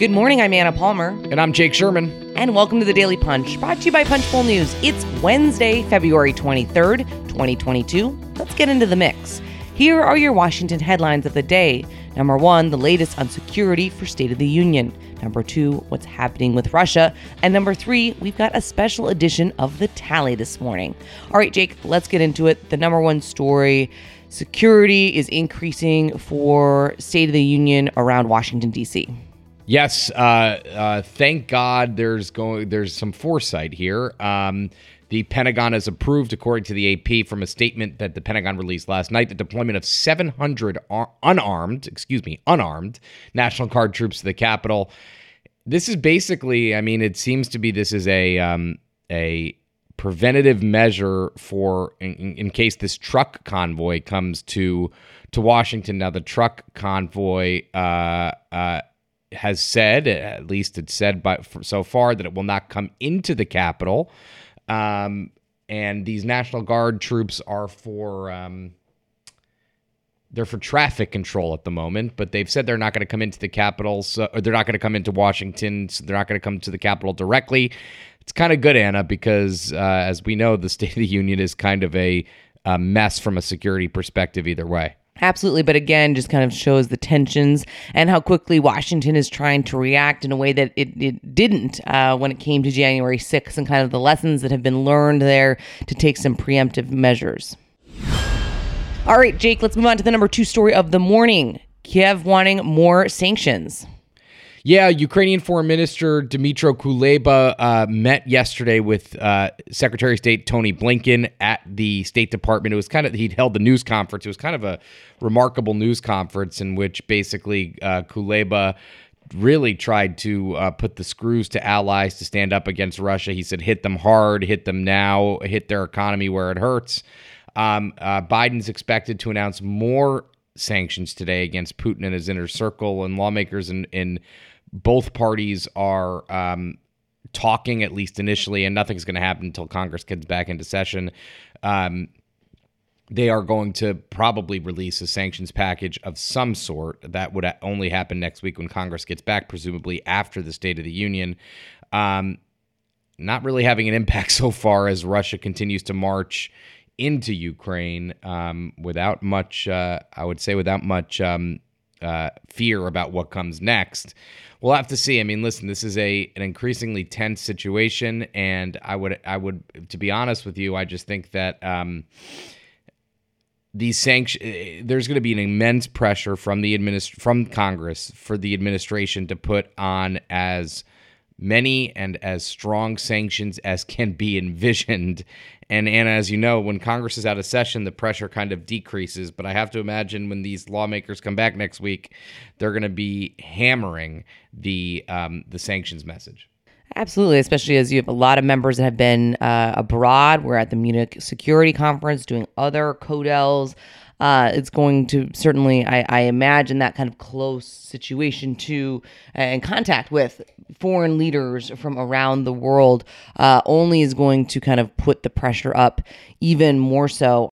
Good morning, I'm Anna Palmer. And I'm Jake Sherman. And welcome to the Daily Punch, brought to you by Punchbowl News. It's Wednesday, February 23rd, 2022. Let's get into the mix. Here are your Washington headlines of the day. Number one, the latest on security for State of the Union. Number two, what's happening with Russia. And number three, we've got a special edition of the tally this morning. All right, Jake, let's get into it. The number one story security is increasing for State of the Union around Washington, D.C. Yes, uh, uh, thank God there's going there's some foresight here. Um, the Pentagon has approved, according to the AP, from a statement that the Pentagon released last night, the deployment of 700 ar- unarmed, excuse me, unarmed National Guard troops to the Capitol. This is basically, I mean, it seems to be this is a um, a preventative measure for in, in, case this truck convoy comes to to Washington. Now, the truck convoy uh, uh, has said, at least it's said by so far, that it will not come into the Capitol. Um, and these National Guard troops are for um, they're for traffic control at the moment, but they've said they're not going to come into the Capitol, so, or they're not going to come into Washington, so they're not going to come to the Capitol directly. It's kind of good, Anna, because uh, as we know, the State of the Union is kind of a, a mess from a security perspective either way. Absolutely. But again, just kind of shows the tensions and how quickly Washington is trying to react in a way that it, it didn't uh, when it came to January 6th and kind of the lessons that have been learned there to take some preemptive measures. All right, Jake, let's move on to the number two story of the morning Kiev wanting more sanctions. Yeah, Ukrainian Foreign Minister Dmytro Kuleba uh, met yesterday with uh, Secretary of State Tony Blinken at the State Department. It was kind of he'd held the news conference. It was kind of a remarkable news conference in which basically uh, Kuleba really tried to uh, put the screws to allies to stand up against Russia. He said, "Hit them hard, hit them now, hit their economy where it hurts." Um, uh, Biden's expected to announce more sanctions today against Putin and his inner circle, and lawmakers in, in both parties are um, talking, at least initially, and nothing's going to happen until Congress gets back into session. Um, they are going to probably release a sanctions package of some sort. That would only happen next week when Congress gets back, presumably after the State of the Union. Um, not really having an impact so far as Russia continues to march into Ukraine um, without much, uh, I would say, without much um, uh, fear about what comes next. We'll have to see. I mean, listen, this is a an increasingly tense situation, and I would I would to be honest with you, I just think that um, these sanctions eh, there's going to be an immense pressure from the administ- from Congress for the administration to put on as many and as strong sanctions as can be envisioned. And Anna, as you know, when Congress is out of session, the pressure kind of decreases. But I have to imagine when these lawmakers come back next week, they're going to be hammering the um, the sanctions message. Absolutely, especially as you have a lot of members that have been uh, abroad. We're at the Munich Security Conference doing other CODELs uh, it's going to certainly, I, I, imagine, that kind of close situation to uh, and contact with foreign leaders from around the world uh, only is going to kind of put the pressure up even more so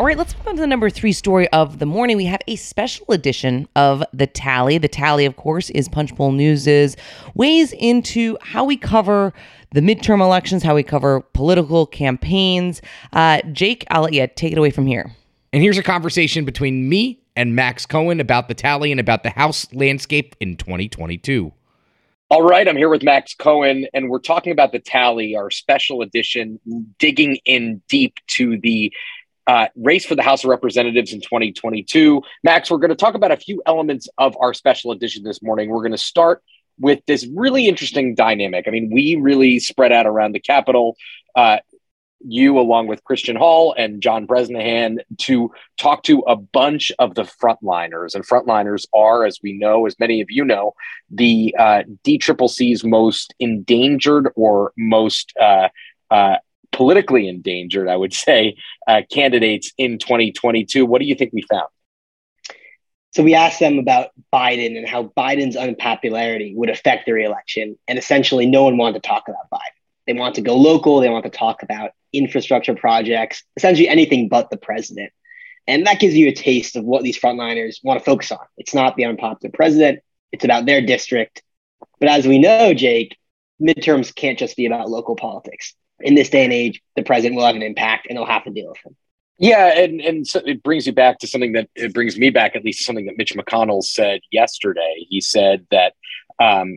all right, let's move on to the number three story of the morning. We have a special edition of The Tally. The Tally, of course, is Punchbowl News's ways into how we cover the midterm elections, how we cover political campaigns. Uh, Jake, I'll let you take it away from here. And here's a conversation between me and Max Cohen about the tally and about the House landscape in 2022. All right, I'm here with Max Cohen, and we're talking about the tally, our special edition, digging in deep to the uh, race for the House of Representatives in 2022. Max, we're going to talk about a few elements of our special edition this morning. We're going to start with this really interesting dynamic. I mean, we really spread out around the Capitol. Uh, you, along with Christian Hall and John Bresnahan, to talk to a bunch of the frontliners. And frontliners are, as we know, as many of you know, the uh, DCCC's most endangered or most uh, uh, politically endangered, I would say, uh, candidates in 2022. What do you think we found? So we asked them about Biden and how Biden's unpopularity would affect the reelection. And essentially, no one wanted to talk about Biden. They want to go local. They want to talk about infrastructure projects, essentially anything but the president. And that gives you a taste of what these frontliners want to focus on. It's not the unpopular president, It's about their district. But as we know, Jake, midterms can't just be about local politics. In this day and age, the president will have an impact and they'll have to deal with him. Yeah, and and so it brings you back to something that it brings me back at least to something that Mitch McConnell said yesterday. He said that um,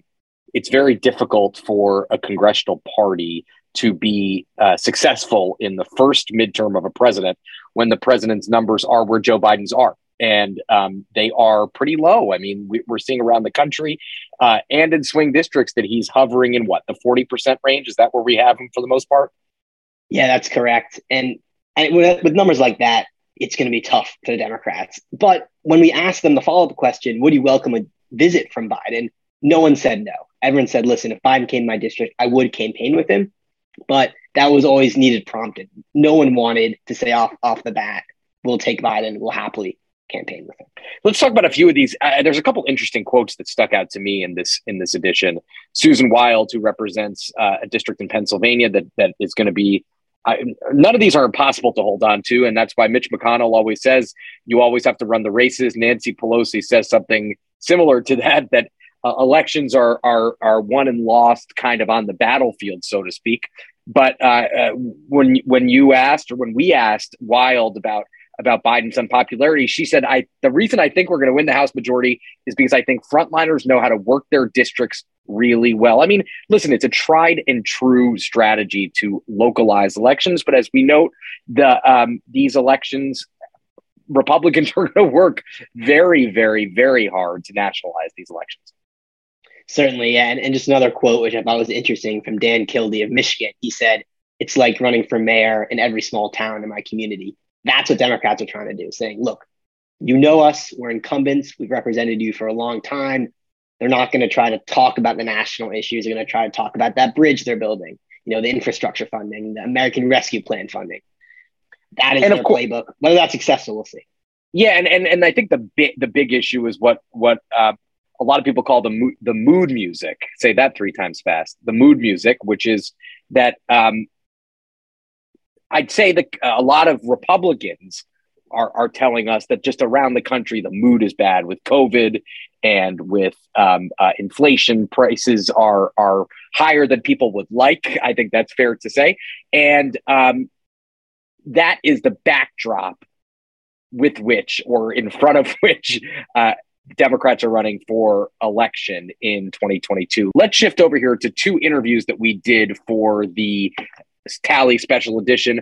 it's very difficult for a congressional party to be uh, successful in the first midterm of a president when the president's numbers are where Joe Biden's are. And um, they are pretty low. I mean, we, are seeing around the country uh, and in swing districts that he's hovering in what, the 40% range? Is that where we have him for the most part? Yeah, that's correct. And, and with, with numbers like that, it's going to be tough for the Democrats. But when we asked them the follow up question, would you welcome a visit from Biden? No one said no. Everyone said, listen, if Biden came to my district, I would campaign with him. But that was always needed prompted. No one wanted to say off off the bat, we'll take Biden, we'll happily campaign with him. Let's talk about a few of these. Uh, there's a couple interesting quotes that stuck out to me in this in this edition. Susan Wild, who represents uh, a district in Pennsylvania that that is going to be. None of these are impossible to hold on to, and that's why Mitch McConnell always says you always have to run the races. Nancy Pelosi says something similar to that. That uh, elections are are are won and lost kind of on the battlefield, so to speak. But uh, uh, when when you asked or when we asked Wild about about Biden's unpopularity, she said, "I the reason I think we're going to win the House majority is because I think frontliners know how to work their districts really well. I mean, listen, it's a tried and true strategy to localize elections, but as we note, the um, these elections." Republicans are going to work very, very, very hard to nationalize these elections. Certainly, yeah. And, and just another quote, which I thought was interesting from Dan Kildee of Michigan. He said, It's like running for mayor in every small town in my community. That's what Democrats are trying to do, saying, Look, you know us, we're incumbents, we've represented you for a long time. They're not going to try to talk about the national issues. They're going to try to talk about that bridge they're building, you know, the infrastructure funding, the American Rescue Plan funding. That is and their course, playbook. Whether that's successful, we'll see. Yeah, and and and I think the big the big issue is what what uh, a lot of people call the mood, the mood music. Say that three times fast. The mood music, which is that um, I'd say that a lot of Republicans are, are telling us that just around the country the mood is bad with COVID and with um, uh, inflation. Prices are are higher than people would like. I think that's fair to say, and um, that is the backdrop with which or in front of which uh, Democrats are running for election in 2022. Let's shift over here to two interviews that we did for the Tally Special Edition.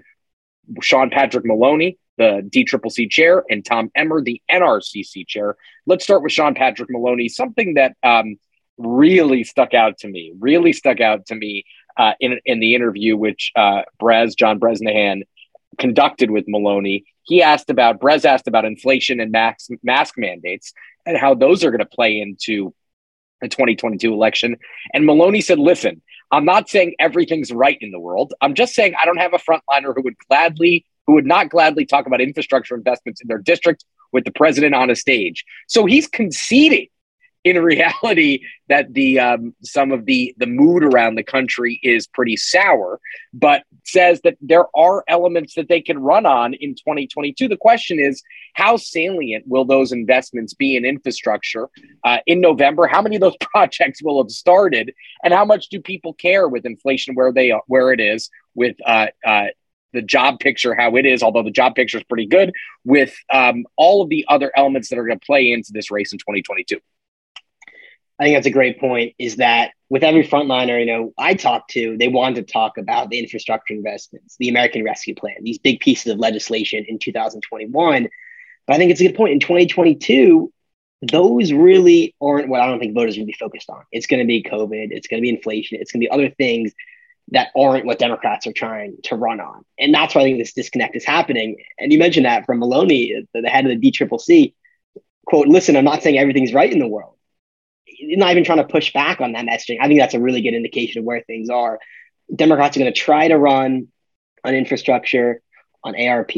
Sean Patrick Maloney, the DCCC chair, and Tom Emmer, the NRCC chair. Let's start with Sean Patrick Maloney. Something that um, really stuck out to me, really stuck out to me uh, in in the interview, which uh, Brez John Bresnahan conducted with Maloney. He asked about Brez asked about inflation and mask mask mandates, and how those are going to play into the 2022 election. And Maloney said, listen, I'm not saying everything's right in the world. I'm just saying I don't have a frontliner who would gladly, who would not gladly talk about infrastructure investments in their district with the president on a stage. So he's conceding in reality that the um, some of the the mood around the country is pretty sour but says that there are elements that they can run on in 2022 the question is how salient will those investments be in infrastructure uh, in november? How many of those projects will have started? And how much do people care with inflation where they are where it is with uh, uh, the job picture how it is although the job picture is pretty good with um, all of the other elements that are going to play into this race in 2022 I think that's a great point. Is that with every frontliner, you know, I talked to, they wanted to talk about the infrastructure investments, the American Rescue Plan, these big pieces of legislation in 2021. But I think it's a good point. In 2022, those really aren't what I don't think voters are going to be focused on. It's going to be COVID, it's going to be inflation, it's going to be other things that aren't what Democrats are trying to run on. And that's why I think this disconnect is happening. And you mentioned that from Maloney, the head of the DCCC, quote, listen, I'm not saying everything's right in the world not even trying to push back on that messaging. I think that's a really good indication of where things are. Democrats are going to try to run on infrastructure, on ARP.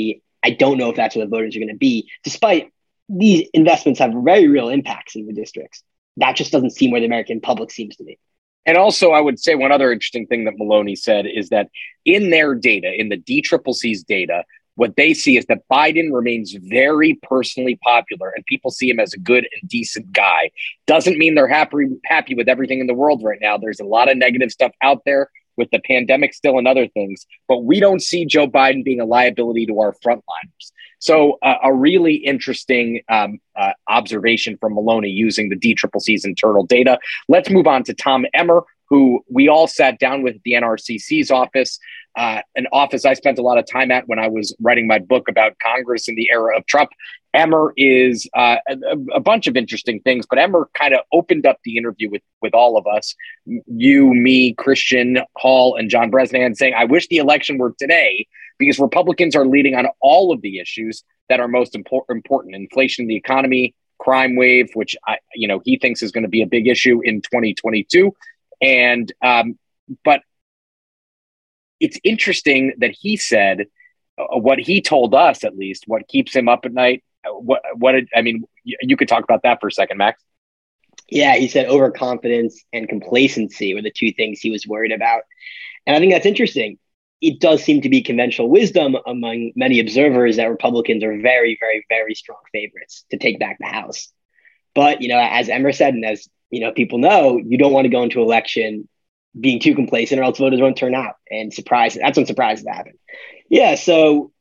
I don't know if that's where the voters are going to be, despite these investments have very real impacts in the districts. That just doesn't seem where the American public seems to be. And also, I would say one other interesting thing that Maloney said is that in their data, in the DCCC's data, what they see is that Biden remains very personally popular and people see him as a good and decent guy. Doesn't mean they're happy happy with everything in the world right now. There's a lot of negative stuff out there with the pandemic still and other things, but we don't see Joe Biden being a liability to our frontliners. So, uh, a really interesting um, uh, observation from Maloney using the DCCC's internal data. Let's move on to Tom Emmer, who we all sat down with the NRCC's office uh, an office I spent a lot of time at when I was writing my book about Congress in the era of Trump. Emmer is uh, a, a, bunch of interesting things, but Emmer kind of opened up the interview with with all of us, you, me, Christian Hall, and John Bresnahan, saying, "I wish the election were today because Republicans are leading on all of the issues that are most impor- important: inflation, the economy, crime wave, which I, you know he thinks is going to be a big issue in 2022, and um, but it's interesting that he said uh, what he told us, at least, what keeps him up at night. Uh, what, what, I mean, you could talk about that for a second, Max. Yeah, he said overconfidence and complacency were the two things he was worried about. And I think that's interesting. It does seem to be conventional wisdom among many observers that Republicans are very, very, very strong favorites to take back the House. But, you know, as Emmer said, and as, you know, people know, you don't want to go into election being too complacent or else voters won't turn out. And surprise that's when surprises happen. Yeah so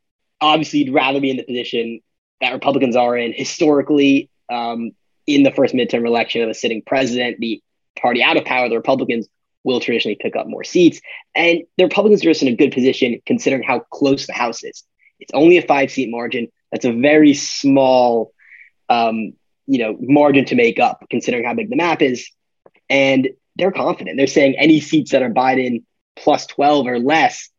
obviously you'd rather be in the position that republicans are in historically um, in the first midterm election of a sitting president the party out of power the republicans will traditionally pick up more seats. And the republicans are just in a good position considering how close the house is. It's only a five seat margin. That's a very small um, you know margin to make up considering how big the map is and they're confident. They're saying any seats that are Biden plus 12 or less,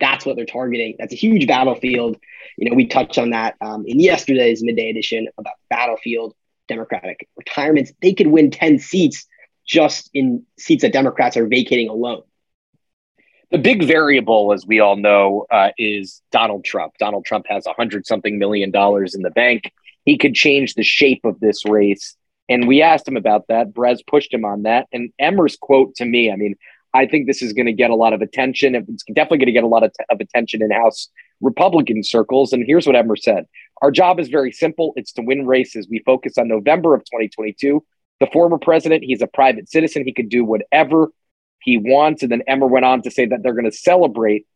that's what they're targeting. That's a huge battlefield. You know, we touched on that um, in yesterday's midday edition about battlefield Democratic retirements. They could win 10 seats just in seats that Democrats are vacating alone. The big variable, as we all know, uh, is Donald Trump. Donald Trump has a hundred something million dollars in the bank. He could change the shape of this race and we asked him about that. Brez pushed him on that. And Emmer's quote to me, I mean, I think this is going to get a lot of attention. It's definitely going to get a lot of, t- of attention in House Republican circles. And here's what Emmer said Our job is very simple it's to win races. We focus on November of 2022. The former president, he's a private citizen. He could do whatever he wants. And then Emmer went on to say that they're going to celebrate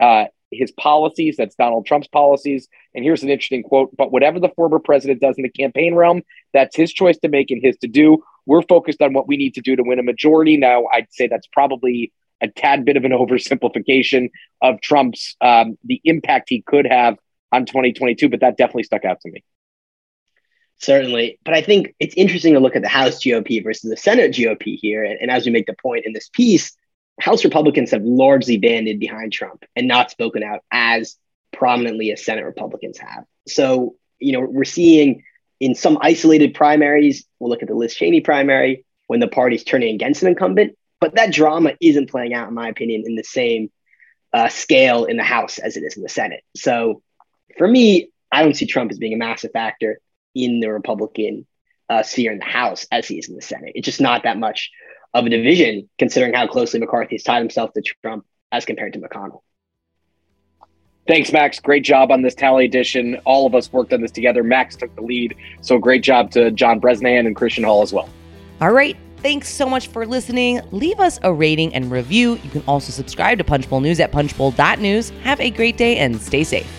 uh, his policies. That's Donald Trump's policies. And here's an interesting quote But whatever the former president does in the campaign realm, that's his choice to make and his to do. We're focused on what we need to do to win a majority. Now, I'd say that's probably a tad bit of an oversimplification of Trump's um, the impact he could have on 2022, but that definitely stuck out to me. Certainly. But I think it's interesting to look at the House GOP versus the Senate GOP here. And, and as we make the point in this piece, House Republicans have largely banded behind Trump and not spoken out as prominently as Senate Republicans have. So, you know, we're seeing in some isolated primaries, we'll look at the Liz Cheney primary when the party's turning against an incumbent, but that drama isn't playing out, in my opinion, in the same uh, scale in the House as it is in the Senate. So, for me, I don't see Trump as being a massive factor in the Republican uh, sphere in the House as he is in the Senate. It's just not that much of a division, considering how closely McCarthy's tied himself to Trump as compared to McConnell. Thanks, Max. Great job on this tally edition. All of us worked on this together. Max took the lead. So great job to John Bresnahan and Christian Hall as well. All right. Thanks so much for listening. Leave us a rating and review. You can also subscribe to Punchbowl News at punchbowl.news. Have a great day and stay safe.